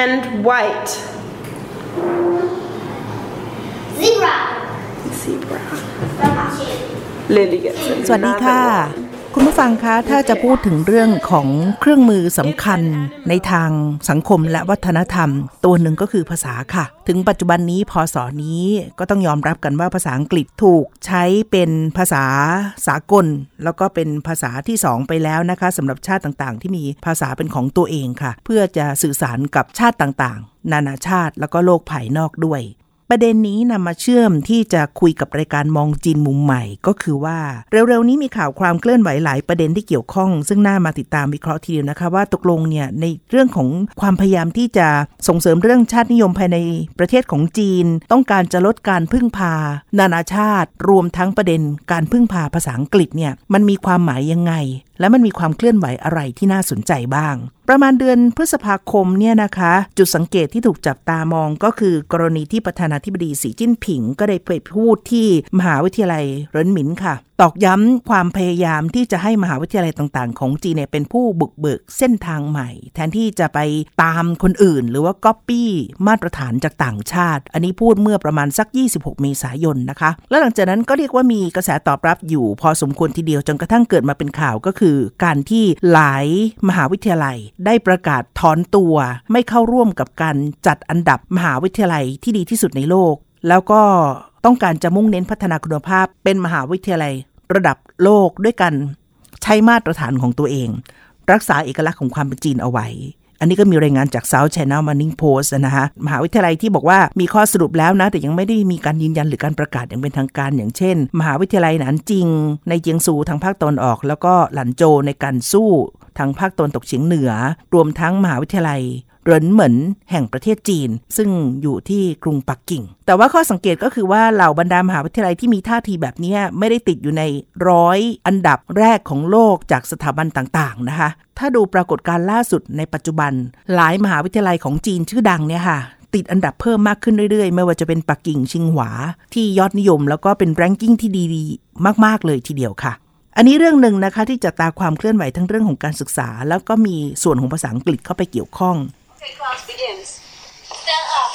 and white. Zebra. Zebra. Ramachi. Lily gets it. สวัสดีค่ะ คุณผู้ฟังคะ ถ้าจะพูดถึงเรื่องของเครื่องมือสำคัญในทางสังคมและวัฒนธรรม ตัวหนึ่งก็คือภาษาค่ะ ถึงปัจจุบันนี้พศนี้ก็ต้องยอมรับกันว่าภาษาอังกฤษถูกใช้เป็นภาษาสากล แล้วก็เป็นภาษาที่สองไปแล้วนะคะสำหรับชาติต่างๆ ที่มีภาษาเป็นของตัวเองค่ะ เพื่อจะสื่อสารกับชาติต่างๆ นานาชาติแล้วก็โลกภายนอกด้วย ประเด็นนี้นำมาเชื่อมที่จะคุยกับรายการมองจีนมุมใหม่ ก็คือว่าเร็วๆนี้มีข่าวความเคลื่อนไหวหลายประเด็นที่เกี่ยวข้อง ซึ่งน่ามาติดตามวิเคราะห์ทีเดียวนะคะว่าตกลงเนี่ยในเรื่องของความพยายามที่จะส่งเสริมเรื่องชาตินิยมภายในประเทศของจีน ต้องการจะลดการพึ่งพา นานาชาติ รวมทั้งประเด็นการพึ่งพาภาษาอังกฤษเนี่ยมันมีความหมายยังไงและมันมีความเคลื่อนไหวอะไรที่น่าสนใจบ้าง ประมาณเดือนพฤษภาคมเนี่ยนะคะ จุดสังเกตที่ถูกจับตามองก็คือกรณีที่ประธานาธิบดีสีจิ้นผิง ก็ได้ไปพูดที่มหาวิทยาลัยเรินหมินค่ะ ตอกย้ำความพยายามที่จะให้มหาวิทยาลัยต่างๆ ของจีนเนี่ยเป็นผู้บุกเบิกเส้นทางใหม่ แทนที่จะไปตามคนอื่น หรือว่าก๊อปปี้มาตรฐานจากต่างชาติ อันนี้พูดเมื่อประมาณสัก 26 เมษายนนะคะ แล้วหลังจากนั้นก็เรียกว่ามีกระแสตอบรับอยู่ พอสมควรทีเดียวจนกระทั่งเกิดมาเป็นข่าวก็คือการที่หลายมหาวิทยาลัย ได้ประกาศถอนตัว ไม่เข้าร่วมกับการจัดอันดับมหาวิทยาลัยที่ดีที่สุดในโลก แล้วก็ต้องการจะมุ่งเน้นพัฒนาคุณภาพ เป็นมหาวิทยาลัย ระดับโลกด้วยกันใช้มาตรฐานของตัวเอง รักษาเอกลักษณ์ของความเป็นจีนเอาไว้ อันนี้ก็มีรายงานจาก South China Morning Post นะฮะมหาวิทยาลัยที่บอกว่ามีข้อสรุปแล้วนะ แต่ยังไม่ได้มีการยืนยันหรือการประกาศอย่างเป็นทางการอย่างเช่น มหาวิทยาลัยหนานจิง ในเจียงซูทางภาคตอนออก แล้วก็หลันโจในการสู้ ทางภาคตะวันตกเฉียงเหนือ รวมทั้งมหาวิทยาลัยเหรินเหมินแห่งประเทศจีน ซึ่งอยู่ที่กรุงปักกิ่ง แต่ว่าข้อสังเกตก็คือว่าเหล่าบรรดามหาวิทยาลัยที่มีท่าทีแบบนี้ไม่ได้ติดอยู่ในร้อยอันดับแรกของโลกจากสถาบันต่างๆนะคะ ถ้าดูปรากฏการณ์ล่าสุดในปัจจุบัน หลายมหาวิทยาลัยของจีนชื่อดังเนี่ยค่ะติดอันดับเพิ่มมากขึ้นเรื่อยๆ ไม่ว่าจะเป็นปักกิ่งชิงหวา ที่ยอดนิยมแล้วก็เป็นแรงกิ้งที่ดีๆ มากๆเลยทีเดียวค่ะ อันนี้เรื่องหนึ่งนะคะที่จับตาความเคลื่อนไหวทั้งเรื่องของการศึกษา แล้วก็มีส่วนของภาษาอังกฤษเข้าไปเกี่ยวข้อง Okay, class begins. Stand up.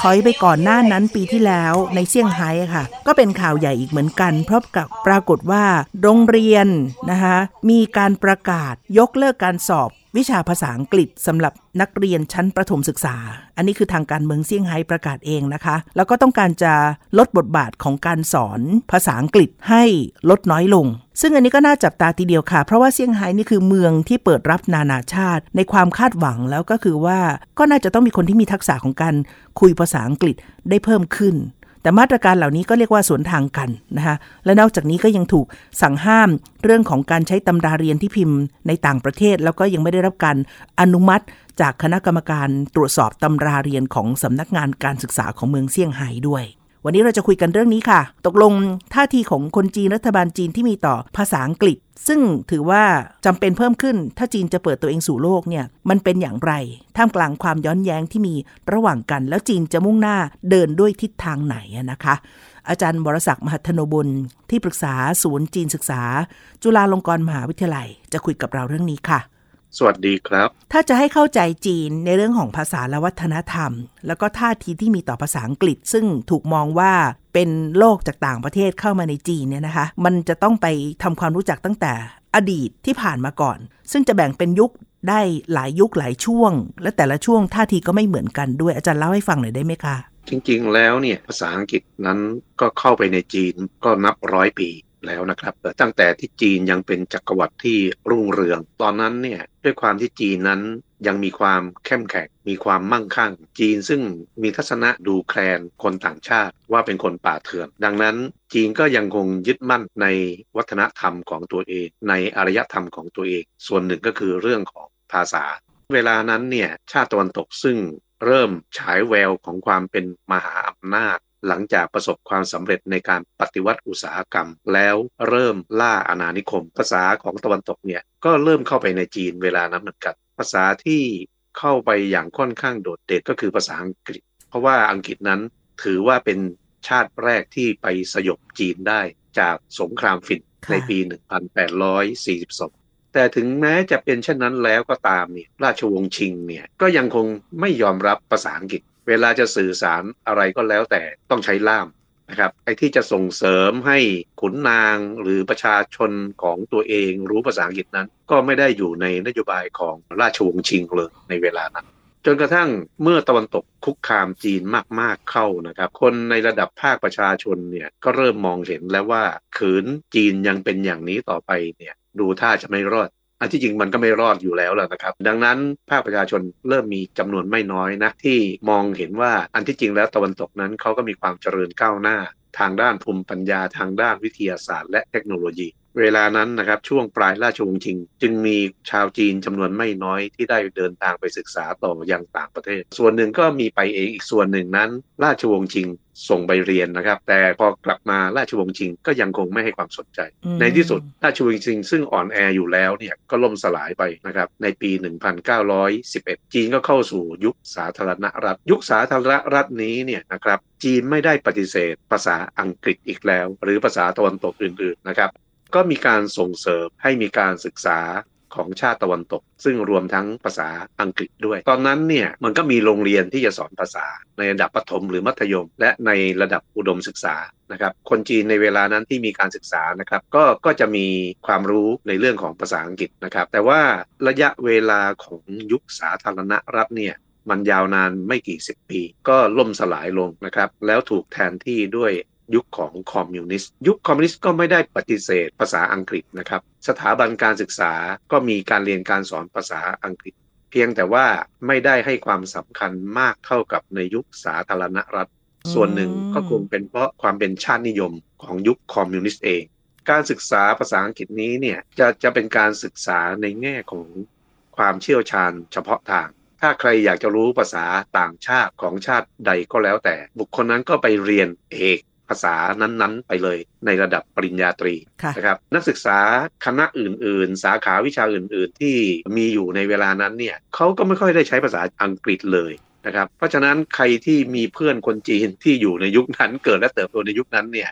ถอยไปก่อนหน้านั้นปีที่แล้วในเซี่ยงไฮ้ค่ะ ก็เป็นข่าวใหญ่อีกเหมือนกัน เพราะกับปรากฏว่า โรงเรียนนะคะมีการประกาศยกเลิกการสอบ วิชาภาษาอังกฤษสำหรับนักเรียนชั้นประถมศึกษา อันนี้คือทางการเมืองเซี่ยงไฮ้ประกาศเองนะคะ แล้วก็ต้องการจะลดบทบาทของการสอนภาษาอังกฤษให้ลดน้อยลง ซึ่งอันนี้ก็น่าจับตาทีเดียวค่ะ เพราะว่าเซี่ยงไฮ้นี่คือเมืองที่เปิดรับนานาชาติ ในความคาดหวังแล้วก็คือว่าก็น่าจะต้องมีคนที่มีทักษะของการคุยภาษาอังกฤษได้เพิ่มขึ้น แต่มาตรการเหล่านี้ก็เรียกว่าสวนทางกันนะคะและนอกจากนี้ก็ยังถูกสั่งห้ามเรื่องของการใช้ตำราเรียนที่พิมพ์ในต่างประเทศ แล้วก็ยังไม่ได้รับการอนุมัติจากคณะกรรมการตรวจสอบตำราเรียนของสำนักงานการศึกษาของเมืองเซี่ยงไฮ้ด้วย วันนี้เราจะคุยกันเรื่องนี้ค่ะ ตกลงท่าทีของคนจีนรัฐบาลจีนที่มีต่อภาษาอังกฤษ ซึ่งถือว่าจำเป็นเพิ่มขึ้น ถ้าจีนจะเปิดตัวเองสู่โลกเนี่ยมันเป็นอย่างไร ท่ามกลางความย้อนแย้งที่มีระหว่างกัน แล้วจีนจะมุ่งหน้าเดินด้วยทิศทางไหนนะคะ อาจารย์บรศักดิ์มหัทโนบุญที่ปรึกษาศูนย์จีนศึกษา จุฬาลงกรณ์มหาวิทยาลัย จะคุยกับเราเรื่องนี้ค่ะ สวัสดีครับ ถ้าจะให้เข้าใจจีนในเรื่องของภาษาและวัฒนธรรม แล้วก็ท่าทีที่มีต่อภาษาอังกฤษ ซึ่งถูกมองว่าเป็นโลกจากต่างประเทศเข้ามาในจีนเนี่ยนะคะ มันจะต้องไปทำความรู้จักตั้งแต่อดีตที่ผ่านมาก่อน ซึ่งจะแบ่งเป็นยุคได้หลายยุคหลายช่วง และแต่ละช่วงท่าทีก็ไม่เหมือนกันด้วยอาจารย์เล่าให้ฟังหน่อยได้ไหมคะจริงๆแล้วเนี่ยภาษาอังกฤษนั้นก็เข้าไปในจีนก็นับร้อยปี แล้วนะครับตั้งแต่ที่จีนยังเป็นจักรวรรดิที่รุ่งเรือง ตอนนั้นเนี่ยด้วยความที่จีนนั้นยังมีความเข้มแข็งมีความมั่งคั่ง จีนซึ่งมีทัศนะดูแคลนคนต่างชาติว่าเป็นคนป่าเถื่อน ดังนั้นจีนก็ยังคงยึดมั่นในวัฒนธรรมของตัวเอง ในอารยธรรมของตัวเอง ส่วนหนึ่งก็คือเรื่องของภาษา เวลานั้นเนี่ยชาติตะวันตกซึ่งเริ่มฉายแววของความเป็นมหาอำนาจ หลังจากประสบความสำเร็จในการปฏิวัติอุตสาหกรรม แล้วเริ่มล่าอาณานิคม ภาษาของตะวันตกเนี่ยก็เริ่มเข้าไปในจีนเวลานั้นเหมือนกันภาษาที่เข้าไปอย่างค่อนข้างโดดเด่นก็คือภาษาอังกฤษ เพราะว่าอังกฤษนั้นถือว่าเป็นชาติแรกที่ไปสยบจีนได้จากสงครามฝิ่นในปี 1842 แต่ถึงแม้จะเป็นเช่นนั้นแล้วก็ตามเนี่ยราชวงศ์ชิงเนี่ยก็ยังคงไม่ยอมรับภาษาอังกฤษ เวลาจะสื่อสารอะไรก็แล้วแต่ต้องใช้ล่ามนะครับไอ้ที่จะส่งเสริมให้ขุนนางหรือประชาชนของตัวเองรู้ภาษาอังกฤษนั้น ก็ไม่ได้อยู่ในนโยบายของราชวงศ์ชิงเลยในเวลานั้น จนกระทั่งเมื่อตะวันตกคุกคามจีนมากๆเข้านะครับ คนในระดับภาคประชาชนเนี่ยก็เริ่มมองเห็นแล้วว่าขืนจีนยังเป็นอย่างนี้ต่อไปเนี่ยดูท่าจะไม่รอด อันที่จริงมันก็ไม่รอดอยู่แล้วแหละนะครับ ดังนั้นภาคประชาชนเริ่มมีจำนวนไม่น้อยนะที่มองเห็นว่าอันที่จริงแล้วตะวันตกนั้นเขาก็มีความเจริญก้าวหน้า ทางด้านภูมิปัญญาทางด้านวิทยาศาสตร์ และเทคโนโลยี เวลานั้นนะครับช่วงปลายราชวงศ์ชิง จึงมีชาวจีนจำนวนไม่น้อยที่ได้เดินทางไปศึกษาต่อยังต่างประเทศ ส่วนหนึ่งก็มีไปเองอีกส่วนหนึ่งนั้น ราชวงศ์ชิงส่งไปเรียนนะครับ แต่พอกลับมาราชวงศ์ชิงก็ยังคงไม่ให้ความสนใจอืมในที่สุดราชวงศ์ชิง ซึ่งอ่อนแออยู่แล้วเนี่ยก็ล่มสลายไปนะครับในปี 1911 จีนก็เข้าสู่ยุคสาธารณรัฐ ยุคสาธารณรัฐนี้เนี่ยนะครับจีนไม่ได้ปฏิเสธภาษาอังกฤษอีกแล้ว หรือภาษาตะวันตกอื่นๆนะครับ ก็มีการส่งเสริมให้มีการศึกษาของชาติตะวันตก ซึ่งรวมทั้งภาษาอังกฤษด้วย ตอนนั้นเนี่ยมันก็มีโรงเรียนที่จะสอนภาษา ในระดับประถมหรือมัธยม และในระดับอุดมศึกษานะครับคนจีนในเวลานั้นที่มีการศึกษานะครับก็ก็จะมีความรู้ในเรื่องของภาษาอังกฤษนะครับ แต่ว่าระยะเวลาของยุคสาธารณรัฐเนี่ยมันยาวนานไม่กี่สิบปี ก็ล่มสลายลงนะครับ แล้วถูกแทนที่ด้วย ยุคของคอมมิวนิสต์ยุคคอมมิวนิสต์ก็ไม่ได้ปฏิเสธภาษาอังกฤษนะครับ สถาบันการศึกษาก็มีการเรียนการสอนภาษาอังกฤษ เพียงแต่ว่าไม่ได้ให้ความสำคัญมากเท่ากับในยุคสาธารณรัฐ ส่วนหนึ่งก็คงเป็นเพราะความเป็นชาตินิยมของยุคคอมมิวนิสต์เอง การศึกษาภาษาอังกฤษนี้เนี่ยจะจะเป็นการศึกษาในแง่ของความเชี่ยวชาญเฉพาะทางถ้าใครอยากจะรู้ภาษาต่างชาติของชาติใดก็แล้วแต่ บุคคลนั้นก็ไปเรียนเอก ภาษานั้นๆ ไปเลยในระดับปริญญาตรีค่ะนะครับนักศึกษาคณะอื่น ๆ สาขาวิชาอื่น ๆ ที่มีอยู่ในเวลานั้นเนี่ยเขาก็ไม่ค่อยได้ใช้ภาษาอังกฤษเลยนะครับเพราะฉะนั้นใครที่มีเพื่อนคนจีนที่อยู่ในยุคนั้นเกิดและเติบโตในยุคนั้นเนี่ย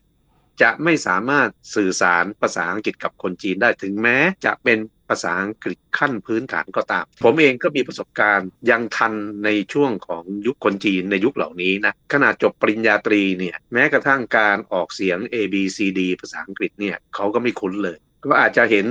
จะไม่สามารถสื่อสารภาษาอังกฤษกับคนจีนได้ถึงแม้จะเป็น ภาษาอังกฤษขั้นพื้นฐานก็ตาม ผมเองก็มีประสบการณ์ยังทันในช่วงของยุคคนจีนในยุคเหล่านี้นะขณะจบปริญญาตรีเนี่ยแม้กระทั่งการออกเสียง A B C D ภาษาอังกฤษเนี่ยเขาก็ไม่คุ้นเลย ก็อาจจะเห็น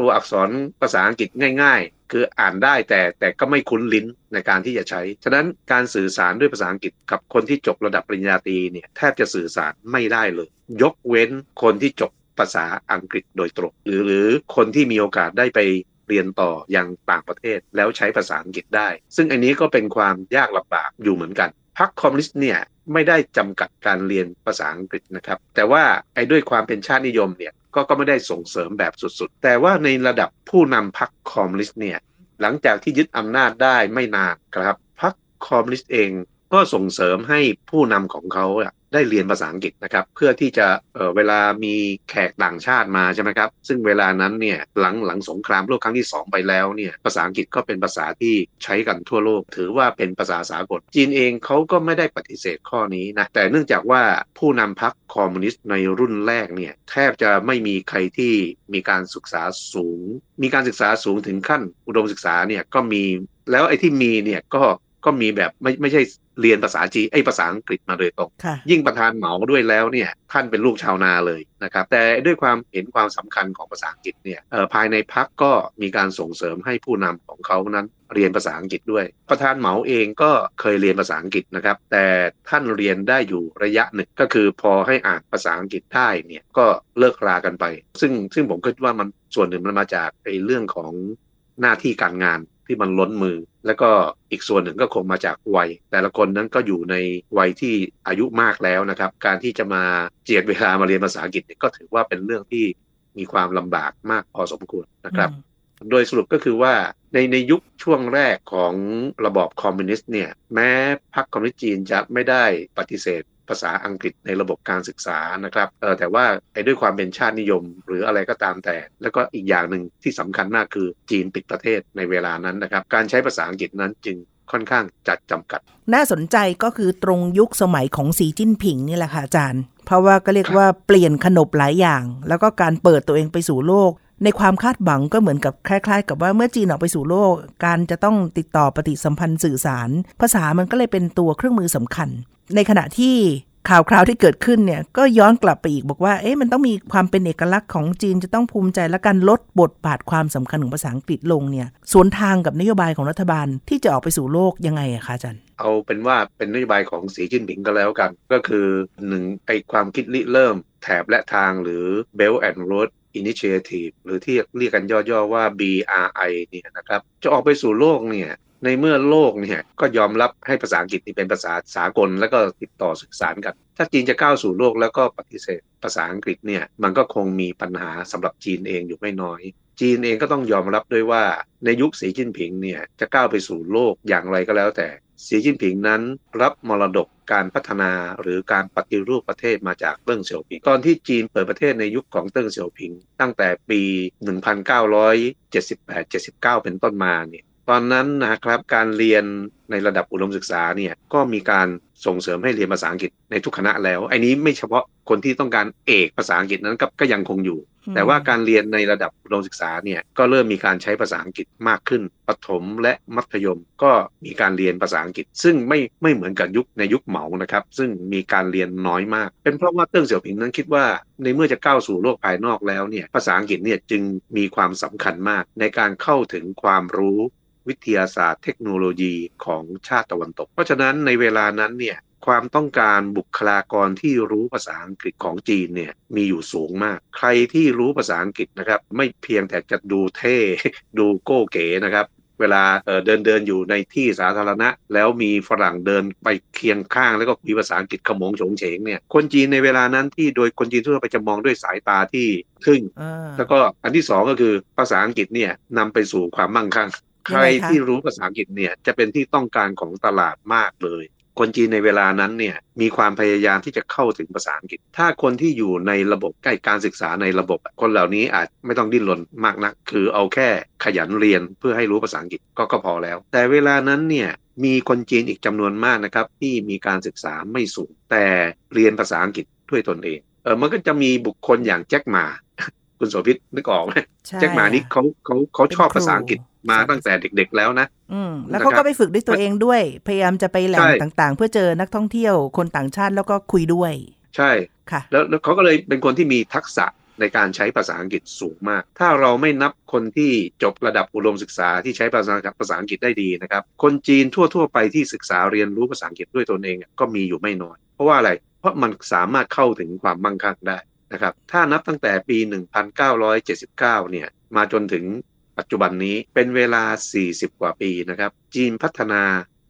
ตัวอักษรภาษาอังกฤษง่าย ๆ คืออ่านได้แต่แต่ก็ไม่คุ้นลิ้นในการที่จะใช้ ฉะนั้นการสื่อสารด้วยภาษาอังกฤษกับคนที่จบระดับปริญญาตรีเนี่ยแทบจะสื่อสารไม่ได้เลย ยกเว้นคนที่จบ ภาษาอังกฤษโดยตรงหรือหรือคนที่มีโอกาสได้ไปเรียนต่อยังต่างประเทศแล้วใช้ภาษาอังกฤษได้ ซึ่งอันนี้ก็เป็นความยากลำบากอยู่เหมือนกันพรรคคอมมิวนิสต์เนี่ยไม่ได้จำกัดการเรียนภาษาอังกฤษนะครับ แต่ว่าไอ้ด้วยความเป็นชาตินิยมเนี่ยก็ก็ไม่ได้ส่งเสริมแบบสุดๆ แต่ว่าในระดับผู้นำพรรคคอมมิวนิสต์เนี่ยหลังจากที่ยึดอำนาจได้ไม่นานครับพรรคคอมมิวนิสต์เองก็ส่งเสริมให้ผู้นำของเขา ได้เรียนภาษาอังกฤษนะครับ เพื่อที่จะเออเวลามีแขกต่างชาติมาใช่ไหมครับ ซึ่งเวลานั้นเนี่ยหลังหลังสงครามโลกครั้งที่ 2 ไปแล้วเนี่ยภาษาอังกฤษก็เป็นภาษาที่ใช้กันทั่วโลก ถือว่าเป็นภาษาสากลจีนเองเขาก็ไม่ได้ปฏิเสธข้อนี้นะแต่เนื่องจากว่าผู้นำพรรคคอมมิวนิสต์ในรุ่นแรกเนี่ยแทบจะไม่มีใครที่มีการศึกษาสูง มีการศึกษาสูงถึงขั้นอุดมศึกษาเนี่ยก็มีแล้วไอ้ที่มีเนี่ยก็ ก็มีแบบไม่ไม่ใช่เรียนภาษาจีนไอ้ยภาษาอังกฤษมาโดยตรงค่ะยิ่งประธานเหมาด้วยแล้วเนี่ยท่านเป็นลูกชาวนาเลยนะครับ แต่ด้วยความเห็นความสำคัญของภาษาอังกฤษเนี่ยเอ่อภายในพักก็มีการส่งเสริมให้ผู้นำของเขานั้นเรียนภาษาอังกฤษด้วย ประธานเหมาเองก็เคยเรียนภาษาอังกฤษนะครับ แต่ท่านเรียนได้อยู่ระยะหนึ่งก็คือพอให้อ่านภาษาอังกฤษได้เนี่ยก็เลิกรากันไป ซึ่งซึ่งผมคิดว่ามันส่วนหนึ่งมันมาจากไอ้เรื่องของหน้าที่การงานที่มันล้นมือ แล้วก็อีกส่วนหนึ่งก็คงมาจากวัย แต่ละคนนั้นก็อยู่ในวัยที่อายุมากแล้วนะครับ การที่จะมาเจียดเวลามาเรียนภาษาอังกฤษเนี่ยก็ถือว่าเป็นเรื่องที่มีความลำบากมากพอสมควรนะครับ โดยสรุปก็คือว่าในในยุคช่วงแรกของระบอบคอมมิวนิสต์เนี่ยแม้พรรคคอมมิวนิสต์จีนจะไม่ได้ปฏิเสธ ภาษาอังกฤษในระบบการศึกษานะครับเออแต่ว่าไอ้ด้วยความเป็นชาตินิยมหรืออะไรก็ตามแต่ แล้วก็อีกอย่างหนึ่งที่สำคัญมากคือจีนปิดประเทศในเวลานั้นนะครับ การใช้ภาษาอังกฤษนั้นจึงค่อนข้างจัดจำกัด น่าสนใจก็คือตรงยุคสมัยของสีจิ้นผิงนี่แหละค่ะอาจารย์ เพราะว่าก็เรียกว่าเปลี่ยนขนบหลายอย่าง แล้วก็การเปิดตัวเองไปสู่โลก ในความคาดหวังก็เหมือนกับคล้าย ๆ กับว่าเมื่อจีนออกไปสู่โลก การจะต้องติดต่อปฏิสัมพันธ์สื่อสาร ภาษามันก็เลยเป็นตัวเครื่องมือสำคัญ ในขณะที่ ข่าวคราวที่เกิดขึ้นเนี่ยก็ย้อนกลับไปอีกบอกว่า เอ๊ะมันต้องมีความเป็นเอกลักษณ์ของจีนจะต้องภูมิใจและการลดบทบาทความสำคัญของภาษาอังกฤษลงเนี่ยสวนทางกับนโยบายของรัฐบาลที่จะออกไปสู่โลกยังไงอะคะอาจารย์เอาเป็นว่าเป็นนโยบายของสีจิ้นผิงก็แล้วกัน ก็คือหนึ่งไอความคิดริเริ่มแถบและทางหรือ Belt and Road Initiative หรือที่เรียกกันย่อๆว่า BRI เนี่ยนะครับ จะออกไปสู่โลกเนี่ย ในเมื่อโลกเนี่ยก็ยอมรับให้ภาษาอังกฤษนี่เป็นภาษาสากล แล้วก็ติดต่อสื่อสารกัน ถ้าจีนจะก้าวสู่โลกแล้วก็ปฏิเสธภาษาอังกฤษเนี่ยมันก็คงมีปัญหาสำหรับจีนเองอยู่ไม่น้อย จีนเองก็ต้องยอมรับด้วยว่าในยุคสีจิ้นผิงเนี่ยจะก้าวไปสู่โลกอย่างไรก็แล้วแต่สีจิ้นผิงนั้นรับมรดกการพัฒนาหรือการปฏิรูปประเทศมาจากเติ้งเสี่ยวผิง ตอนที่จีนเปิดประเทศในยุคของเติ้งเสี่ยวผิง ตั้งแต่ปี 1978-79 เป็นต้นมาเนี่ย ตอนนั้นนะครับการเรียนในระดับอุดมศึกษาเนี่ยก็มีการส่งเสริมให้เรียนภาษาอังกฤษในทุกคณะแล้วไอ้นี้ไม่เฉพาะคนที่ต้องการเอกภาษาอังกฤษนั้นก็ก็ยังคงอยู่ แต่ว่าการเรียนในระดับอุดมศึกษาเนี่ยก็เริ่มมีการใช้ภาษาอังกฤษมากขึ้นประถมและมัธยมก็มีการเรียนภาษาอังกฤษ ซึ่งไม่ไม่เหมือนกับยุคในยุคเหมานะครับ ซึ่งมีการเรียนน้อยมาก เป็นเพราะว่าเติ้งเสี่ยวผิงนั้นคิดว่าในเมื่อจะก้าวสู่โลกภายนอกแล้วเนี่ยภาษาอังกฤษเนี่ยจึงมีความสำคัญมากในการเข้าถึงความรู้ วิทยาศาสตร์ เทคโนโลยีของชาติตะวันตก เพราะฉะนั้นในเวลานั้นเนี่ยความต้องการบุคลากรที่รู้ภาษาอังกฤษของจีนเนี่ยมีอยู่สูงมาก ใครที่รู้ภาษาอังกฤษนะครับไม่เพียงแต่จะดูเท่ดูโก้เก๋นะครับเวลาเเดินเดินอยู่ในที่สาธารณะ แล้วมีฝรั่งเดินไปเคียงข้างแล้วก็คุยภาษาอังกฤษขโมงโฉงเฉงเนี่ยคนจีนในเวลานั้นที่โดยคนจีนทั่วไปจะมองด้วยสายตาที่ทึ่งแล้วก็อันที่สองก็คือภาษาอังกฤษเนี่ยนำไปสู่ความมั่งคั่ง ใครที่รู้ภาษาอังกฤษเนี่ยจะเป็นที่ต้องการของตลาดมากเลย คนจีนในเวลานั้นเนี่ยมีความพยายามที่จะเข้าถึงภาษาอังกฤษ ถ้าคนที่อยู่ในระบบใกล้การศึกษาในระบบ คนเหล่านี้อาจไม่ต้องดิ้นรนมากนัก คือเอาแค่ขยันเรียนเพื่อให้รู้ภาษาอังกฤษก็ก็พอแล้ว แต่เวลานั้นเนี่ยมีคนจีนอีกจำนวนมากนะครับที่มีการศึกษาไม่สูง แต่เรียนภาษาอังกฤษด้วยตนเองเออมันก็จะมีบุคคลอย่างแจ็คหมา คุณโสภิตนึกออกไหมแจ็คหมานี่เขาเขาเขาชอบภาษาอังกฤษมาตั้งแต่เด็ก ๆ แล้วนะอืมแล้วเขาก็ไปฝึกด้วยตัวเองด้วย พยายามจะไปแหล่งใช่ต่างๆ เพื่อเจอนักท่องเที่ยวคนต่างชาติแล้วก็คุยด้วย ใช่ค่ะแล้วแล้วเขาก็เลยเป็นคนที่มีทักษะในการใช้ภาษาอังกฤษสูงมาก ถ้าเราไม่นับคนที่จบระดับอุดมศึกษาที่ใช้ภาษาภาษาอังกฤษได้ดีนะครับ คนจีนทั่ว ๆ ไปที่ศึกษาเรียนรู้ภาษาอังกฤษด้วยตนเองอะก็มีอยู่ไม่น้อย เพราะว่าอะไร เพราะมันสามารถเข้าถึงความมั่งคั่งได้ นะครับ ถ้านับตั้งแต่ปี 1979 เนี่ย มาจนถึงปัจจุบันนี้เป็นเวลา 40 กว่าปีนะครับ จีนพัฒนา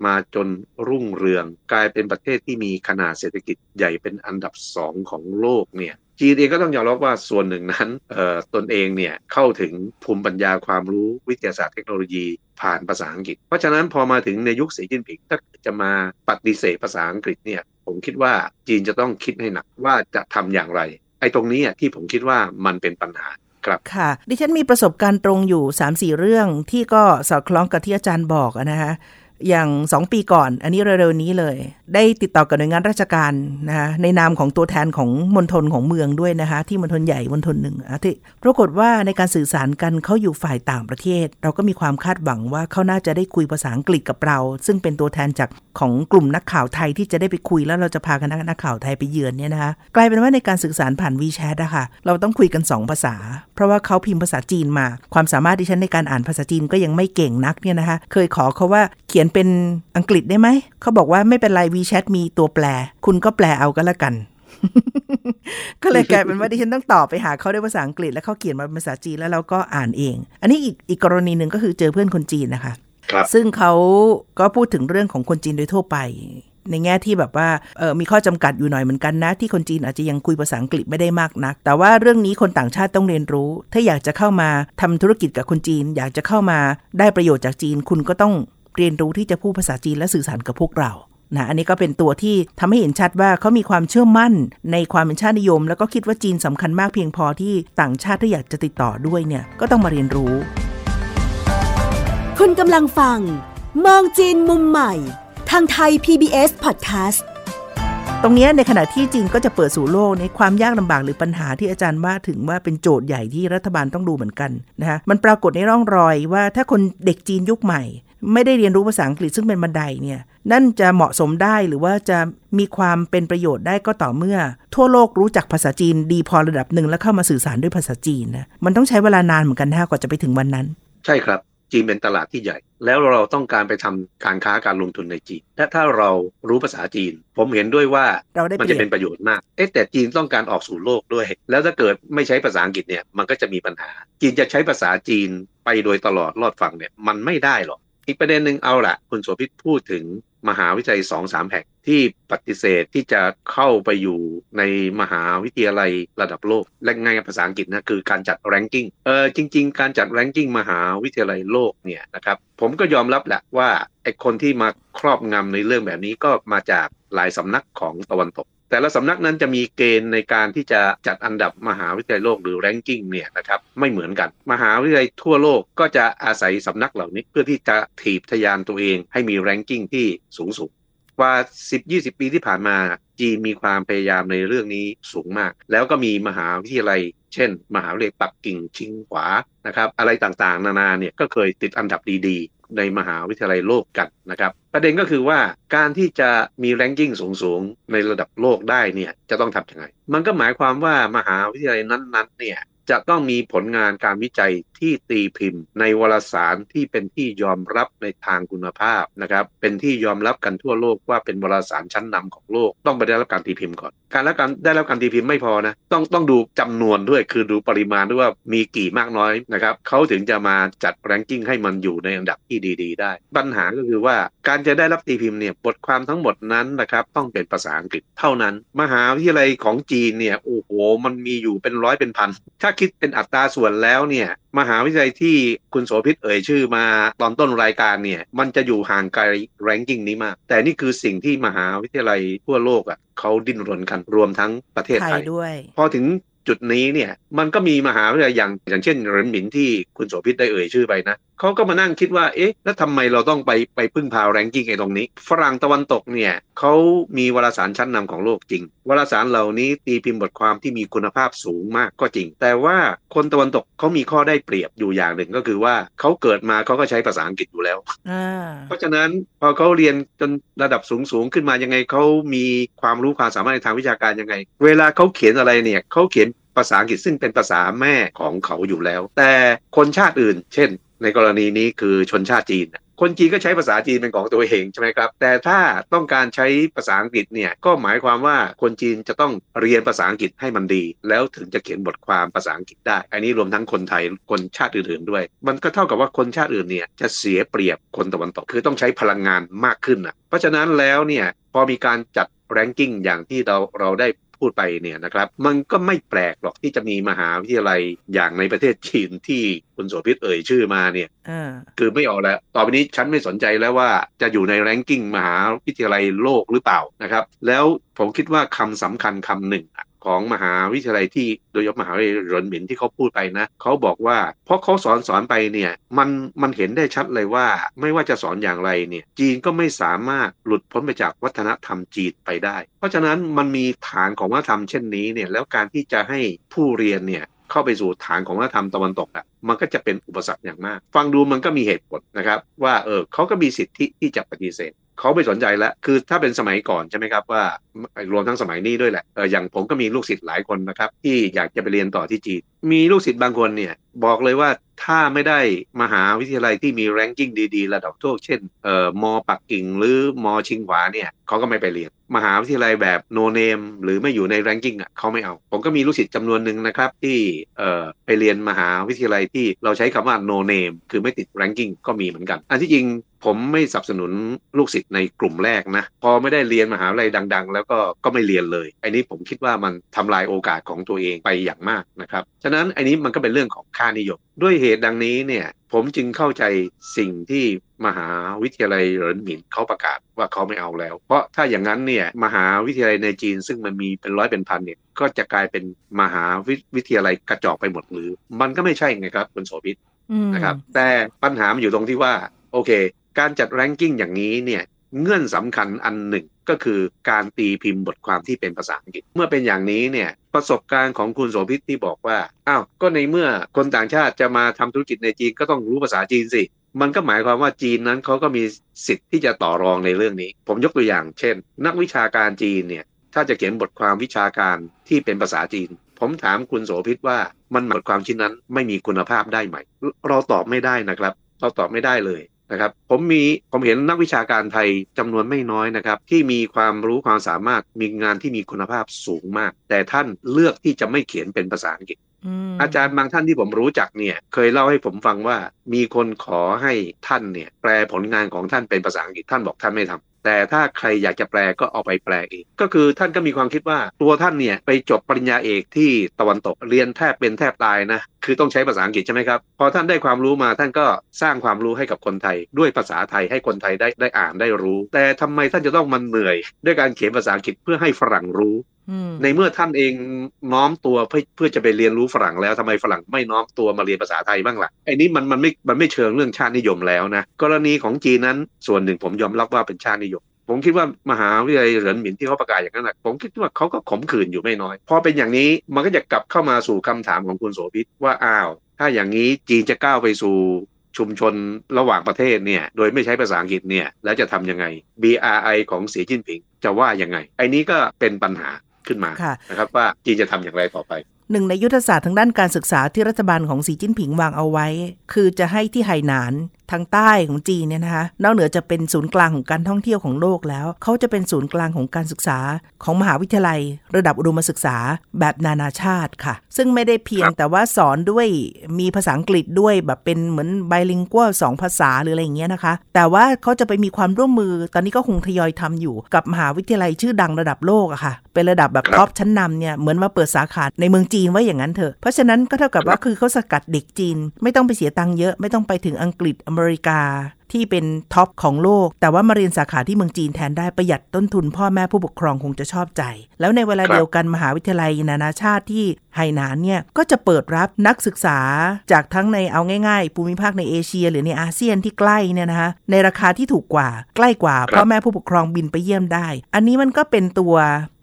มาจนรุ่งเรืองกลายเป็นประเทศที่มีขนาดเศรษฐกิจใหญ่เป็นอันดับสองของโลกเนี่ยจีนเองก็ต้องยอมรับว่าส่วนหนึ่งนั้นตนเองเนี่ยเข้าถึงภูมิปัญญาความรู้วิทยาศาสตร์เทคโนโลยีผ่านภาษาอังกฤษ เพราะฉะนั้นพอมาถึงในยุคสีจิ้นผิงถ้าจะมาปฏิเสธภาษาอังกฤษเนี่ยผมคิดว่าจีนจะต้องคิดให้หนักว่าจะทำอย่างไร อ้ตรงนี้ที่ผมคิดว่ามันเป็นปัญหาครับค่ะ ดิฉันมีประสบการณ์ตรงอยู่3 4เรื่องที่ก็สอดคล้องกับที่อาจารย์บอกนะคะ อย่าง 2 ปีก่อน อันนี้เร็วๆนี้เลย ได้ติดต่อกับหน่วยงานราชการนะคะในนามของตัวแทนของมณฑลของเมืองด้วยนะคะ ที่มณฑลใหญ่มณฑลหนึ่งอะที่ปรากฏว่าในการสื่อสารกันเขาอยู่ฝ่ายต่างประเทศ เราก็มีความคาดหวังว่าเขาน่าจะได้คุยภาษาอังกฤษกับเรา ซึ่งเป็นตัวแทนจากของกลุ่มนักข่าวไทยที่จะได้ไปคุยแล้วเราจะพาคณะนักข่าวไทยไปเยือนเนี่ยนะคะกลายเป็นว่าในการสื่อสารผ่านวีแชทอะค่ะเราต้องคุยกัน 2 ภาษา เพราะว่าเขาพิมพ์ภาษาจีนมา ความสามารถที่ฉันในการอ่านภาษาจีนก็ยังไม่เก่งนักเนี่ยนะคะเคยขอเขาว่าเขียนเป็นอังกฤษได้ไหม เขาบอกว่าไม่เป็นไรวีแชทมีตัวแปล คุณก็แปลเอาก็แล้วกัน ก็เลยกลายเป็นว่าดิฉันต้องตอบไปหาเขาด้วยภาษาอังกฤษแล้วเขาเขียนมาเป็นภาษาจีนแล้วเราก็อ่านเอง อันนี้อีกอีกกรณีหนึ่งก็คือเจอเพื่อนคนจีนนะคะครับซึ่งเขาก็พูดถึงเรื่องของคนจีนโดยทั่วไป ในแง่ที่แบบว่าเออมีข้อจำกัดอยู่หน่อยเหมือนกันนะ ที่คนจีนอาจจะยังคุยภาษาอังกฤษไม่ได้มากนัก แต่ว่าเรื่องนี้คนต่างชาติต้องเรียนรู้ ถ้าอยากจะเข้ามาทำธุรกิจกับคนจีน อยากจะเข้ามาได้ประโยชน์จากจีน คุณก็ต้อง เรียนรู้ที่จะพูดภาษาจีนและสื่อสารกับพวกเรานะอันนี้ก็เป็นตัวที่ทำให้เห็นชัดว่าเขามีความเชื่อมั่นในความเป็นชาตินิยม แล้วก็คิดว่าจีนสำคัญมากเพียงพอที่ต่างชาติถ้าอยากจะติดต่อด้วยเนี่ยก็ต้องมาเรียนรู้ คุณกำลังฟัง มองจีนมุมใหม่ ทางไทย PBS Podcast ตรงเนี้ยในขณะที่จีนก็จะเปิดสู่โลกในความยากลำบากหรือปัญหาที่อาจารย์ว่าถึงว่าเป็นโจทย์ใหญ่ที่รัฐบาลต้องดูเหมือนกันนะคะมันปรากฏในร่องรอยว่าถ้าคนเด็กจีนยุคใหม่ ไม่ได้เรียนรู้ภาษาอังกฤษซึ่งเป็นบันไดเนี่ยนั่นจะเหมาะสมได้หรือว่าจะมีความเป็นประโยชน์ได้ก็ต่อเมื่อ ทั่วโลกรู้จักภาษาจีนดีพอระดับหนึ่งแล้วเข้ามาสื่อสารด้วยภาษาจีนนะมันต้องใช้เวลานานเหมือนกันนะกว่าจะไปถึงวันนั้น ใช่ครับจีนเป็นตลาดที่ใหญ่ แล้วเราต้องการไปทำการค้าการลงทุนในจีน และถ้าเรารู้ภาษาจีน ผมเห็นด้วยว่าเราได้เปมันรีจะยเป็บนประโยชน์มาก เอ๊ะแต่จีนต้องการออกสู่โลกด้วย แล้วถ้าเกิดไม่ใช้ภาษาอังกฤษเนี่ยมันก็จะมีปัญหา จีนจะใช้ภาษาจีนไปโดยตลอดรอดฝั่งเนี่ยมันไม่ได้หรอก อีกประเด็นหนึ่งเอาละคุณโสภิตพูดถึงมหาวิทยาลัยสองสามแห่งที่ปฏิเสธที่จะเข้าไปอยู่ในมหาวิทยาลัยระดับโลก และง่ายภาษาอังกฤษนะคือการจัด ranking เออจริง ๆ การจัด ranking มหาวิทยาลัยโลกเนี่ยนะครับผมก็ยอมรับแหละว่าไอ้คนที่มาครอบงำในเรื่องแบบนี้ก็มาจากหลายสำนักของตะวันตก แต่ละสำนักนั้นจะมีเกณฑ์ในการที่จะจัดอันดับมหาวิทยาลัยโลกหรือ ranking เนี่ยนะครับไม่เหมือนกัน มหาวิทยาลัยทั่วโลกก็จะอาศัยสำนักเหล่านี้ เพื่อที่จะถีบทยานตัวเอง ให้มี ranking ที่สูงสุดกว่า 10-20 ปีที่ผ่านมาจีนมีความพยายามในเรื่องนี้สูงมาก แล้วก็มีมหาวิทยาลัย เช่น มหาวิทยาลัยปักกิ่งชิงหวานะครับอะไรต่างๆ นานาเนี่ยก็เคยติดอันดับดีๆ ในมหาวิทยาลัยโลกกันนะครับ ประเด็นก็คือว่าการที่จะมีแรงกิ้งสูงๆ ในระดับโลกได้เนี่ยจะต้องทำยังไง มันก็หมายความว่ามหาวิทยาลัยนั้นๆเนี่ยจะต้องมีผลงานการวิจัยที่ตีพิมพ์ ในวารสารที่เป็นที่ยอมรับในทางคุณภาพนะครับเป็นที่ยอมรับกันทั่วโลกว่าเป็นวารสารชั้นนำของโลก ต้องไปได้รับการตีพิมพ์ก่อน การรับการได้รับการตีพิมพ์ไม่พอนะต้องต้องดูจำนวนด้วยคือดูปริมาณด้วยว่ามีกี่มากน้อยนะครับเขาถึงจะมาจัดแรงกิ้งให้มันอยู่ในอันดับที่ดี ๆ ได้ ปัญหาก็คือว่าการจะได้รับตีพิมพ์เนี่ยบทความทั้งหมดนั้นนะครับต้องเป็นภาษาอังกฤษเท่านั้น มหาวิทยาลัยของจีนเนี่ยโอ้โหมันมีอยู่เป็นร้อยเป็นพันถ้าคิดเป็นอัตราส่วนแล้วเนี่ยมหาวิทยาลัยที่คุณโสภิตเอ่ยชื่อมาตอนต้นรายการเนี่ย มันจะอยู่ห่างไกลแรงกิ้งนี้มาก แต่นี่คือสิ่งที่มหาวิทยาลัยทั่วโลกอะเขาดิ้นรนกันรวมทั้งประเทศไทไทยยด้วย พอถึงจุดนี้เนี่ยมันก็มีมหาวิทยาลัยอย่างอย่างเช่นเหรินหมินที่คุณโสภิตได้เอ่ยชื่อไปนะเขาก็มานั่งคิดว่า เอ๊ะ แล้วทำไมเราต้องไปไปพึ่งพาแรงกิ้งไอ้ตรงนี้ ฝรั่งตะวันตกเนี่ยเขามีวารสารชั้นนำของโลกจริง วารสารเหล่านี้ตีพิมพ์บทความที่มีคุณภาพสูงมากก็จริง แต่ว่าคนตะวันตกเขามีข้อได้เปรียบอยู่อย่างหนึ่งก็คือว่าเขาเกิดมาเขาก็ใช้ภาษาอังกฤษอยู่แล้วอ่าเพราะฉะนั้นพอเขาเรียนจนระดับสูงสูงๆขึ้นมายังไงเขามีความรู้ความสามารถในทางวิชาการยังไง เวลาเขาเขียนอะไรเนี่ยเขาเขียนภาษาอังกฤษซึ่งเป็นภาษาแม่ของเขาอยู่แล้ว แต่คนชาติอื่น เช่น ในกรณีนี้คือชนชาติจีน คนจีนก็ใช้ภาษาจีนเป็นของตัวเองใช่ไหมครับ แต่ถ้าต้องการใช้ภาษาอังกฤษเนี่ยก็หมายความว่าคนจีนจะต้องเรียนภาษาอังกฤษให้มันดี แล้วถึงจะเขียนบทความภาษาอังกฤษได้ อันนี้รวมทั้งคนไทยคนชาติอื่นๆด้วย มันก็เท่ากับว่าคนชาติอื่นเนี่ยจะเสียเปรียบคนตะวันตกคือต้องใช้พลังงานมากขึ้นนะเพราะฉะนั้นแล้วเนี่ยพอมีการจัดแรงกิ้งอย่างที่เราเราได้ พูดไปเนี่ยนะครับมันก็ไม่แปลกหรอกที่จะมีมหาวิทยาลัยอย่างในประเทศจีนที่คุณโสภิตเอ่ยชื่อมาเนี่ยอ่าคือไม่ออกแล้วต่อไปนี้ฉันไม่สนใจแล้วว่าจะอยู่ในแรงกิ้งมหาวิทยาลัยโลกหรือเปล่านะครับ แล้วผมคิดว่าคำสำคัญคำหนึ่งอะ ของมหาวิทยาลัยที่โดยเฉพาะมหาวิทยาลัยหรินหมินที่เขาพูดไปนะเขาบอกว่าเพราะเขาสอนสอนไปเนี่ยมันมันเห็นได้ชัดเลยว่า ไม่ว่าจะสอนอย่างไรเนี่ยจีนก็ไม่สามารถหลุดพ้นไปจากวัฒนธรรมจีนไปได้ เพราะฉะนั้นมันมีฐานของวัฒนธรรมเช่นนี้เนี่ยแล้วการที่จะให้ผู้เรียนเนี่ยเข้าไปสู่ฐานของวัฒนธรรมตะวันตกอะมันก็จะเป็นอุปสรรคอย่างมาก ฟังดูมันก็มีเหตุผลนะครับ ว่าเออเขาก็มีสิทธิที่จะปฏิเสธ เขาไม่สนใจแล้ว คือถ้าเป็นสมัยก่อนใช่ไหมครับว่ารวมทั้งสมัยนี้ด้วยแหละเอออย่างผมก็มีลูกศิษย์หลายคนนะครับ ที่อยากจะไปเรียนต่อที่จีน มีลูกศิษย์บางคนเนี่ย บอกเลยว่าถ้าไม่ได้มหาวิทยาลัยที่มีแรงกิ้งดีๆ ระดับโลกเช่นเอ่อมปักกิ่งหรือมชิงหวาเนี่ยเขาก็ไม่ไปเรียน มหาวิทยาลัยแบบโนเนมหรือไม่อยู่ในแรงกิ้งอะเขาไม่เอา ผมก็มีลูกศิษย์จำนวนหนึ่งนะครับ ที่เอ่อไปเรียนมหาวิทยาลัยที่เราใช้คำว่าโนเนมคือไม่ติดแรงกิ้งก็มีเหมือนกัน อันที่จริงผมไม่สนับสนุนลูกศิษย์ในกลุ่มแรกนะ พอไม่ได้เรียนมหาวิทยาลัยดัง ๆ แล้วก็ก็ไม่เรียนเลยอันนี้ผมคิดว่ามันทำลายโอกาสของตัวเองไปอย่างมากนะครับฉะนั้นอันนี้มันก็เป็นเรื่องของค่านิยม ด้วยเหตุดังนี้เนี่ยผมจึงเข้าใจสิ่งที่มหาวิทยาลัยเหรินหมินเขาประกาศว่าเขาไม่เอาแล้ว เพราะถ้าอย่างนั้นเนี่ยมหาวิทยาลัยในจีน ซึ่งมันมีเป็นร้อยเป็นพันเนี่ยก็จะกลายเป็นมหาวิทยาลัยกระจอกไปหมดหรือ มันก็ไม่ใช่ไงครับคุณโสภิตนะครับแต่ปัญหามันอยู่ตรงที่ว่าโอเค การจัดแรงกิ้งอย่างนี้เนี่ย เงื่อนสำคัญอันหนึ่งก็คือการตีพิมพ์บทความที่เป็นภาษาอังกฤษ เมื่อเป็นอย่างนี้เนี่ยประสบการณ์ของคุณโสภิตที่บอกว่าอ้าวก็ในเมื่อคนต่างชาติจะมาทำธุรกิจในจีนก็ต้องรู้ภาษาจีนสิ มันก็หมายความว่าจีนนั้นเขาก็มีสิทธิ์ที่จะต่อรองในเรื่องนี้ ผมยกตัวอย่าง เช่น นักวิชาการจีนเนี่ยถ้าจะเขียนบทความวิชาการที่เป็นภาษาจีน ผมถามคุณโสภิตว่ามันบทความชิ้นนั้นไม่มีคุณภาพได้ไหม เราตอบไม่ได้นะครับ เราตอบไม่ได้เลย นะครับผมมีผมเห็นนักวิชาการไทยจำนวนไม่น้อยนะครับที่มีความรู้ความสามารถมีงานที่มีคุณภาพสูงมาก แต่ท่านเลือกที่จะไม่เขียนเป็นภาษาอังกฤษอาจารย์บางท่านที่ผมรู้จักเนี่ยเคยเล่าให้ผมฟังว่ามีคนขอให้ท่านเนี่ยแปลผลงานของท่านเป็นภาษาอังกฤษท่านบอกท่านไม่ทำแต่ถ้าใครอยากจะแปลก็เอาไปแปลเองก็คือท่านก็มีความคิดว่าตัวท่านเนี่ยไปจบปริญญาเอกที่ตะวันตกเรียนแทบเป็นแทบตายนะ คือต้องใช้ภาษาอังกฤษใช่ไหมครับ พอท่านได้ความรู้มาท่านก็สร้างความรู้ให้กับคนไทย ด้วยภาษาไทยให้คนไทยได้ได้อ่านได้รู้ แต่ทำไมท่านจะต้องมันเหนื่อย ด้วยการเขียนภาษาอังกฤษเพื่อให้ฝรั่งรู้ ในเมื่อท่านเองน้อมตัวเพื่อเพื่อจะไปเรียนรู้ฝรั่งแล้วทำไมฝรั่งไม่น้อมตัวมาเรียนภาษาไทยบ้างละ่ะไอ้นี้มันมันไม่มันไม่เชิงเรื่องชาตินิยมแล้วนะกรณีของจีนนั้นส่วนหนึ่งผมยอมรับว่าเป็นชาตินิยม ผมคิดว่ามหาวิทยาลัยเหรินหมินที่เขาประกาศอย่างนั้นนะผมคิดว่าเขาก็ขมขื่นอยู่ไม่น้อย พอเป็นอย่างนี้มันก็จะกลับเข้ามาสู่คำถามของคุณโสภิตว่าอ้าว ถ้าอย่างนี้จีนจะก้าวไปสู่ชุมชนระหว่างประเทศเนี่ย โดยไม่ใช้ภาษาอังกฤษเนี่ย แล้วจะทํำยังไง BRI ของสีจิ้นผิงจะว่ายังไง ไอ้นี้ก็เป็นปัญหาขึ้นมานะครับว่าจีนจะทำอย่างไรต่อไปหนึ่งในยุทธศาสตร์ทางด้านการศึกษาที่รัฐบาลของสีจิ้นผิงวางเอาไว้ คือจะให้ที่ไหหนานทางใต้ของจีนเนี่ยนะคะนอกเหนือจะเป็นศูนย์กลางของการท่องเที่ยวของโลกแล้ว เขาจะเป็นศูนย์กลางของการศึกษาของมหาวิทยาลัย ระดับอุดมศึกษาแบบนานาชาติค่ะ ซึ่งไม่ได้เพียงแต่ว่าสอนด้วยมีภาษาอังกฤษด้วยแบบเป็นเหมือน bilingual สองภาษาหรืออะไรอย่างเงี้ยนะคะ แต่ว่าเขาจะไปมีความร่วมมือ ตอนนี้ก็คงทยอยทำอยู่กับมหาวิทยาลัยชื่อดังระดับโลกอะค่ะ เป็นระดับแบบ top ชั้นนำเนี่ยเหมือนมาเปิดสาขาในเมืองจีนไว้อย่างนั้นเถอะเพราะฉะนั้นก็เท่ากับว่าคือเขาสกัดเด็กจีน ไม่ต้องไปเสียตังค์เยอะไม่ต้องไปถึงอังกฤษอเมริกาที่เป็น top ของโลก แต่ว่ามาเรียนสาขาที่เมืองจีนแทนได้ประหยัดต้นทุนพ่อแม่ผู้ปกครองคงจะชอบใจ แล้วในเวลาเดียวกันมหาวิทยาลัยนานาชาติที่ไหหนานเนี่ยก็จะเปิดรับนักศึกษาจากทั้งในเอาง่ายๆ ภูมิภาคในเอเชีย หรือในอาเซียนที่ใกล้เนี่ยนะคะในราคาที่ถูกกว่า ใกล้กว่าพ่อแม่ผู้ปกครองบินไปเยี่ยมได้ อันนี้มันก็เป็นตัว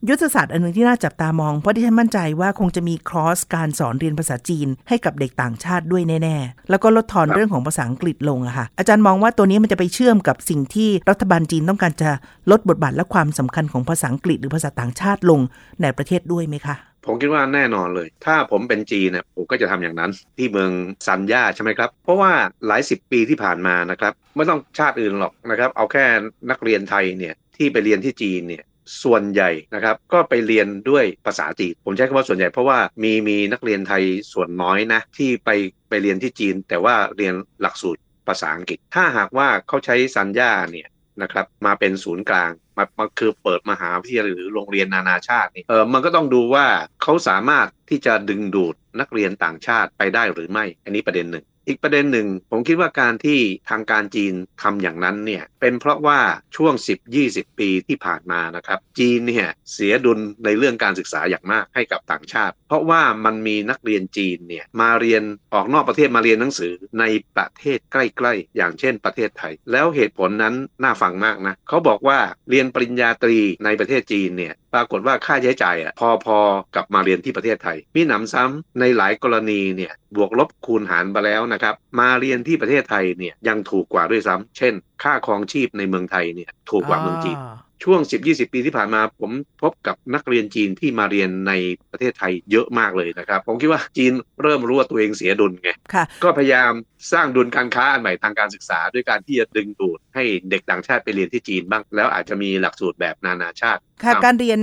ยุทธศาสตร์อันนึงที่น่าจับตามอง เพราะที่ฉันมั่นใจว่าคงจะมีคอร์สการสอนเรียนภาษาจีนให้กับเด็กต่างชาติด้วยแน่ ๆ แล้วก็ลดทอนเรื่องของภาษาอังกฤษลงอะค่ะ อาจารย์มองว่าตัวนี้มันจะไปเชื่อมกับสิ่งที่รัฐบาลจีนต้องการจะลดบทบาทและความสำคัญของภาษาอังกฤษหรือภาษาต่างชาติลงในประเทศด้วยไหมคะผมคิดว่าแน่นอนเลย ถ้าผมเป็นจีนเนี่ยผมก็จะทำอย่างนั้น ที่เมืองซันย่าใช่ไหมครับ เพราะว่าหลายสิบปีที่ผ่านมานะครับ ไม่ต้องชาติอื่นหรอกนะครับ เอาแค่นักเรียนไทยเนี่ยที่ไปเรียนที่จีนเนี่ยส่วนใหญ่นะครับก็ไปเรียนด้วยภาษาจีน ผมใช้คำว่าส่วนใหญ่เพราะว่ามีมีนักเรียนไทยส่วนน้อยนะที่ไปไปเรียนที่จีน แต่ว่าเรียนหลักสูตร ภาษาอังกฤษ ถ้าหากว่าเขาใช้สัญญาเนี่ยนะครับมาเป็นศูนย์กลางมามาคือเปิดมหาวิทยาลัยหรือโรงเรียนนานาชาตินี่เออมันก็ต้องดูว่าเขาสามารถที่จะดึงดูดนักเรียนต่างชาติไปได้หรือไม่ อันนี้ประเด็นหนึ่ง อีกประเด็นหนึ่ง ผมคิดว่าการที่ทางการจีนทำอย่างนั้นเนี่ยเป็นเพราะว่าช่วง 10-20 ปีที่ผ่านมานะครับ จีนเนี่ยเสียดุลในเรื่องการศึกษาอย่างมากให้กับต่างชาติ เพราะว่ามันมีนักเรียนจีนเนี่ยมาเรียนออกนอกประเทศมาเรียนหนังสือในประเทศใกล้ๆ อย่างเช่นประเทศไทย แล้วเหตุผลนั้นน่าฟังมากนะเขาบอกว่าเรียนปริญญาตรีในประเทศจีนเนี่ย ปรากฏว่าค่าใช้จ่ายอะพอๆกับมาเรียนที่ประเทศไทย มีหนำซ้ำในหลายกรณีเนี่ยบวกลบคูณหารไปแล้วนะครับ มาเรียนที่ประเทศไทยเนี่ยยังถูกกว่าด้วยซ้ำเช่น ค่าครองชีพในเมืองไทยเนี่ยถูกกว่าเมืองจีน ช่วง 10-20 ปีที่ผ่านมาผมพบกับนักเรียนจีนที่มาเรียนในประเทศไทยเยอะมากเลยนะครับ ผมคิดว่าจีนเริ่มรู้ว่าตัวเองเสียดุลไงค่ะก็พยายามสร้างดุลการค้าอันใหม่ทางการศึกษา ด้วยการที่จะดึงดูดให้เด็กต่างชาติไปเรียนที่จีนบ้าง แล้วอาจจะมีหลักสูตรแบบนานาชาติค่ะครับการเรียน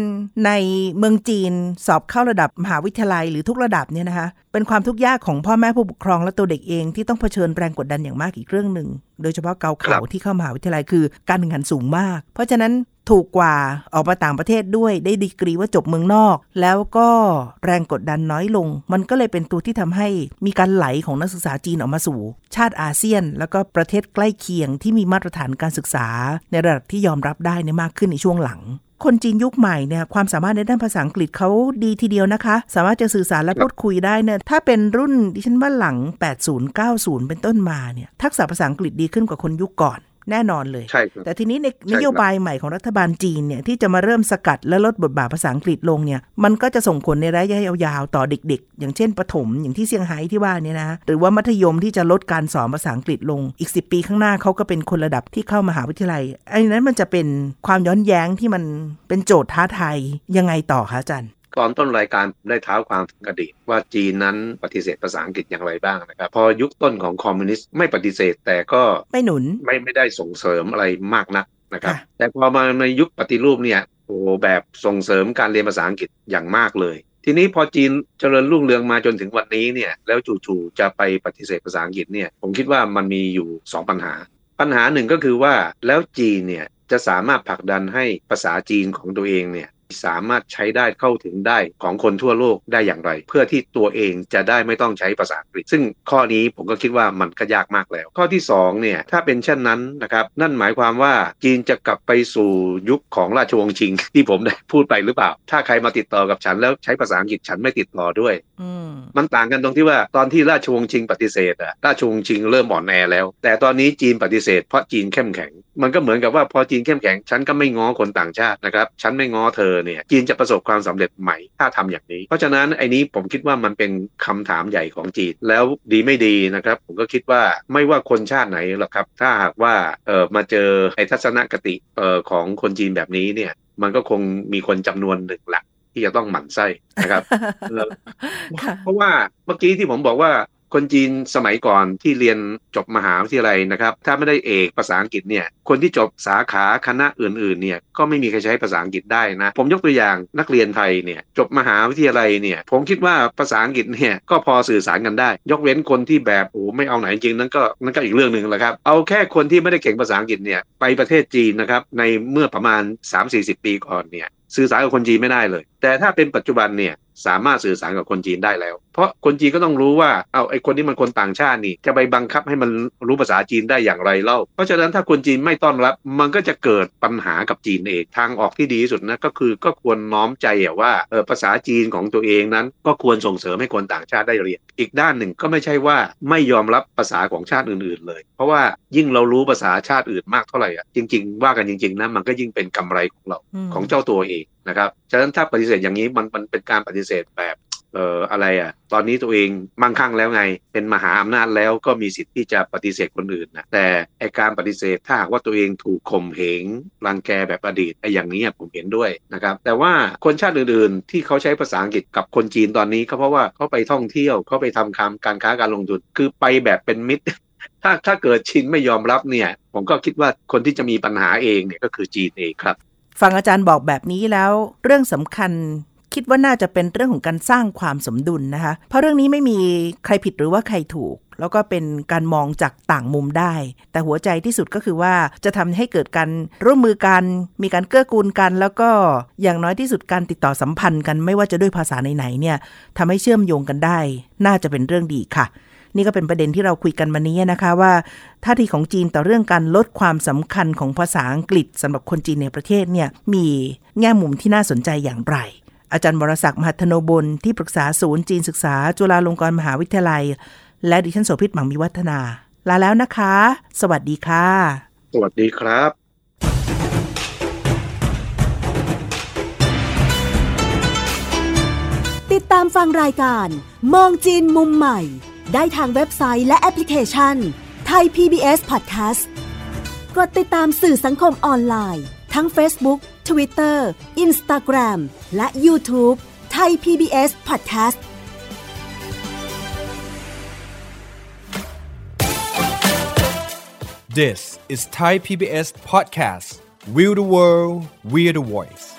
ในเมืองจีนสอบเข้าระดับมหาวิทยาลัยหรือทุกระดับเนี่ยนะคะเป็นความทุกข์ยากของพ่อแม่ผู้ปกครองและตัวเด็กเองที่ต้องเผชิญแรงกดดันอย่างมากอีกเรื่องหนึ่งโดยเฉพาะเกาเขาที่เข้ามหาวิทยาลัยคือการแข่งขันสูงมาก เพราะฉะนั้นถูกกว่าออกมาต่างประเทศด้วยได้ดีกรีว่าจบเมืองนอก แล้วก็แรงกดดันน้อยลง มันก็เลยเป็นตัวที่ทำให้มีการไหลของนักศึกษาจีนออกมาสู่ ชาติอาเซียน แล้วก็ประเทศใกล้เคียงที่มีมาตรฐานการศึกษา ในระดับที่ยอมรับได้เนี่ยมากขึ้นในช่วงหลังคนจีนยุคใหม่เนี่ยความสามารถในด้านภาษาอังกฤษเขาดีทีเดียวนะคะ สามารถจะสื่อสารและพูดคุยได้เนี่ยถ้าเป็นรุ่นดิฉันว่าหลัง 80 90 เป็นต้นมาเนี่ยทักษะภาษาอังกฤษดีขึ้นกว่าคนยุคก่อน แน่นอนเลยใช่ครับแต่ทีนี้ในใช่ครับนโยบายใหม่ของรัฐบาลจีนเนี่ยที่จะมาเริ่มสกัดและลดบทบาทภาษาอังกฤษลงเนี่ยมันก็จะส่งผลในระยะยาวๆต่อเด็ก ๆ อย่างเช่นประถมอย่างที่เซี่ยงไฮ้ที่ว่าเนี่ยนะหรือว่ามัธยมที่จะลดการสอนภาษาอังกฤษลงอีก 10 ปีข้างหน้าเขาก็เป็นคนระดับที่เข้ามหาวิทยาลัยไอ้นั้นมันจะเป็นความย้อนแย้งที่มันเป็นโจทย์ท้าทายยังไงต่อคะอาจารย์ ก่อนต้นรายการผมได้เท้าความถึงอดีตว่าจีนนั้นปฏิเสธภาษาอังกฤษอย่างไรบ้างนะครับ พอยุคต้นของคอมมิวนิสต์ไม่ปฏิเสธแต่ก็ไม่หนุนไม่ไม่ได้ส่งเสริมอะไรมากนักนะครับค่ะแต่พอมาในยุคปฏิรูปเนี่ยโอ้โหแบบส่งเสริมการเรียนภาษาอังกฤษอย่างมากเลย ทีนี้พอจีนเจริญรุ่งเรืองมาจนถึงวันนี้เนี่ยแล้วจู่ๆจะไปปฏิเสธภาษาอังกฤษเนี่ยผมคิดว่ามันมีอยู่สองปัญหา ปัญหาหนึ่งก็คือว่าแล้วจีนเนี่ยจะสามารถผลักดันให้ภาษาจีนของตัวเองเนี่ย สามารถใช้ได้เข้าถึงได้ของคนทั่วโลกได้อย่างไร เพื่อที่ตัวเองจะได้ไม่ต้องใช้ภาษาอังกฤษ ซึ่งข้อนี้ผมก็คิดว่ามันก็ยากมากแล้ว ข้อที่สองเนี่ยถ้าเป็นเช่นนั้นนะครับนั่นหมายความว่าจีนจะกลับไปสู่ยุคของราชวงศ์ชิง ที่ผมได้พูดไปหรือเปล่า ถ้าใครมาติดต่อกับฉันแล้วใช้ภาษาอังกฤษฉันไม่ติดต่อด้วยอืมมันต่างกันตรงที่ว่าตอนที่ราชวงศ์ชิงปฏิเสธอะราชวงศ์ชิงเริ่มอ่อนแอแล้ว แต่ตอนนี้จีนปฏิเสธเพราะจีนเข้มแข็ง มันก็เหมือนกับว่าพอจีนเข้มแข็งฉันก็ไม่ง้อคนต่างชาตินะครับฉันไม่ง้อเธอเนี่ยจีนจะประสบความสำเร็จใหม่ถ้าทำอย่างนี้ เพราะฉะนั้นไอ้นี้ผมคิดว่ามันเป็นคำถามใหญ่ของจีนแล้วดีไม่ดีนะครับ ผมก็คิดว่าไม่ว่าคนชาติไหนหรอกครับ ถ้าหากว่าเออมาเจอไอ้ทัศนคติเออของคนจีนแบบนี้เนี่ยมันก็คงมีคนจำนวนหนึ่งแหละที่จะต้องหมั่นไส้นะครับเออค่ะเพราะว่าเมื่อกี้ที่ผมบอกว่า คนจีนสมัยก่อนที่เรียนจบมหาวิทยาลัยนะครับ ถ้าไม่ได้เอกภาษาอังกฤษเนี่ยคนที่จบสาขาคณะอื่นๆเนี่ยก็ไม่มีใครใช้ภาษาอังกฤษได้นะ ผมยกตัวอย่างนักเรียนไทยเนี่ยจบมหาวิทยาลัยเนี่ยผมคิดว่าภาษาอังกฤษเนี่ยก็พอสื่อสารกันได้ ยกเว้นคนที่แบบโอ้ไม่เอาไหนจริงนั่นก็นั่นก็อีกเรื่องหนึ่งแหละครับเอาแค่คนที่ไม่ได้เก่งภาษาอังกฤษเนี่ยไปประเทศจีนนะครับในเมื่อประมาณ 3-40 ปีก่อนเนี่ยสื่อสารกับคนจีนไม่ได้เลยแต่ถ้าเป็นปัจจุบันเนี่ยสามารถสื่อสารกับคนจีนได้แล้ว เพราะคนจีนก็ต้องรู้ว่า เอาไอ้คนที่มันคนต่างชาตินี่ จะไปบังคับให้มันรู้ภาษาจีนได้อย่างไรเล่า เพราะฉะนั้นถ้าคนจีนไม่ต้อนรับ มันก็จะเกิดปัญหากับจีนเอง ทางออกที่ดีที่สุดนะก็คือก็ควรน้อมใจอะว่าเออภาษาจีนของตัวเองนั้น ก็ควรส่งเสริมให้คนต่างชาติได้เรียน อีกด้านหนึ่งก็ไม่ใช่ว่าไม่ยอมรับภาษาของชาติอื่น ๆ เลย เพราะว่ายิ่งเรารู้ภาษาชาติอื่นมากเท่าไหร่อะจริง ๆ ว่ากันจริง ๆนะมันก็ยิ่งเป็นกำไรของเราอืมของเจ้าตัวเอง นะครับฉะนั้นถ้าปฏิเสธอย่างนี้มันมันเป็นการปฏิเสธแบบเอ่ออะไรอะ ตอนนี้ตัวเองมั่งคั่งแล้วไง เป็นมหาอำนาจแล้วก็มีสิทธิ์ที่จะปฏิเสธคนอื่นนะแต่ไอการปฏิเสธถ้าหากว่าตัวเองถูกข่มเหงรังแกแบบอดีตไออย่างนี้ผมเห็นด้วยนะครับ แต่ว่าคนชาติอื่นๆ ที่เขาใช้ภาษาอังกฤษกับคนจีนตอนนี้ก็เพราะว่าเขาไปท่องเที่ยวเขาไปทำคำการค้าการลงทุนคือไปแบบเป็นมิตรถ้าถ้าเกิดชินไม่ยอมรับเนี่ย ผมก็คิดว่าคนที่จะมีปัญหาเองเนี่ยก็คือจีนเองครับ ฟังอาจารย์บอกแบบนี้แล้ว เรื่องสำคัญคิดว่าน่าจะเป็นเรื่องของการสร้างความสมดุลนะคะ เพราะเรื่องนี้ไม่มีใครผิดหรือว่าใครถูก แล้วก็เป็นการมองจากต่างมุมได้ แต่หัวใจที่สุดก็คือว่าจะทำให้เกิดการร่วมมือกัน มีการเกื้อกูลกัน แล้วก็อย่างน้อยที่สุดการติดต่อสัมพันธ์กันไม่ว่าจะด้วยภาษาไหนๆเนี่ยทำให้เชื่อมโยงกันได้ น่าจะเป็นเรื่องดีค่ะ นี่ก็เป็นประเด็นที่เราคุยกันวันนี้นะคะว่าท่าทีของจีนต่อเรื่องการลดความสำคัญของภาษาอังกฤษสำหรับคนจีนในประเทศเนี่ยมีแง่มุมที่น่าสนใจอย่างไร อาจารย์วรศักดิ์มหัทธโนบลที่ปรึกษาศูนย์จีนศึกษา จุฬาลงกรณ์มหาวิทยาลัย และดิฉันโสภิตหวังวิวัฒนา ลาแล้วนะคะ สวัสดีค่ะ สวัสดีครับติดตามฟังรายการ มองจีนมุมใหม่ ได้ทางเว็บไซต์และแอปพลิเคชันไทย PBS Podcast กดติดตามสื่อสังคมออนไลน์ ทั้ง Facebook Twitter Instagram และ YouTube ไทย PBS Podcast This is Thai PBS Podcast. We the world, we the voice.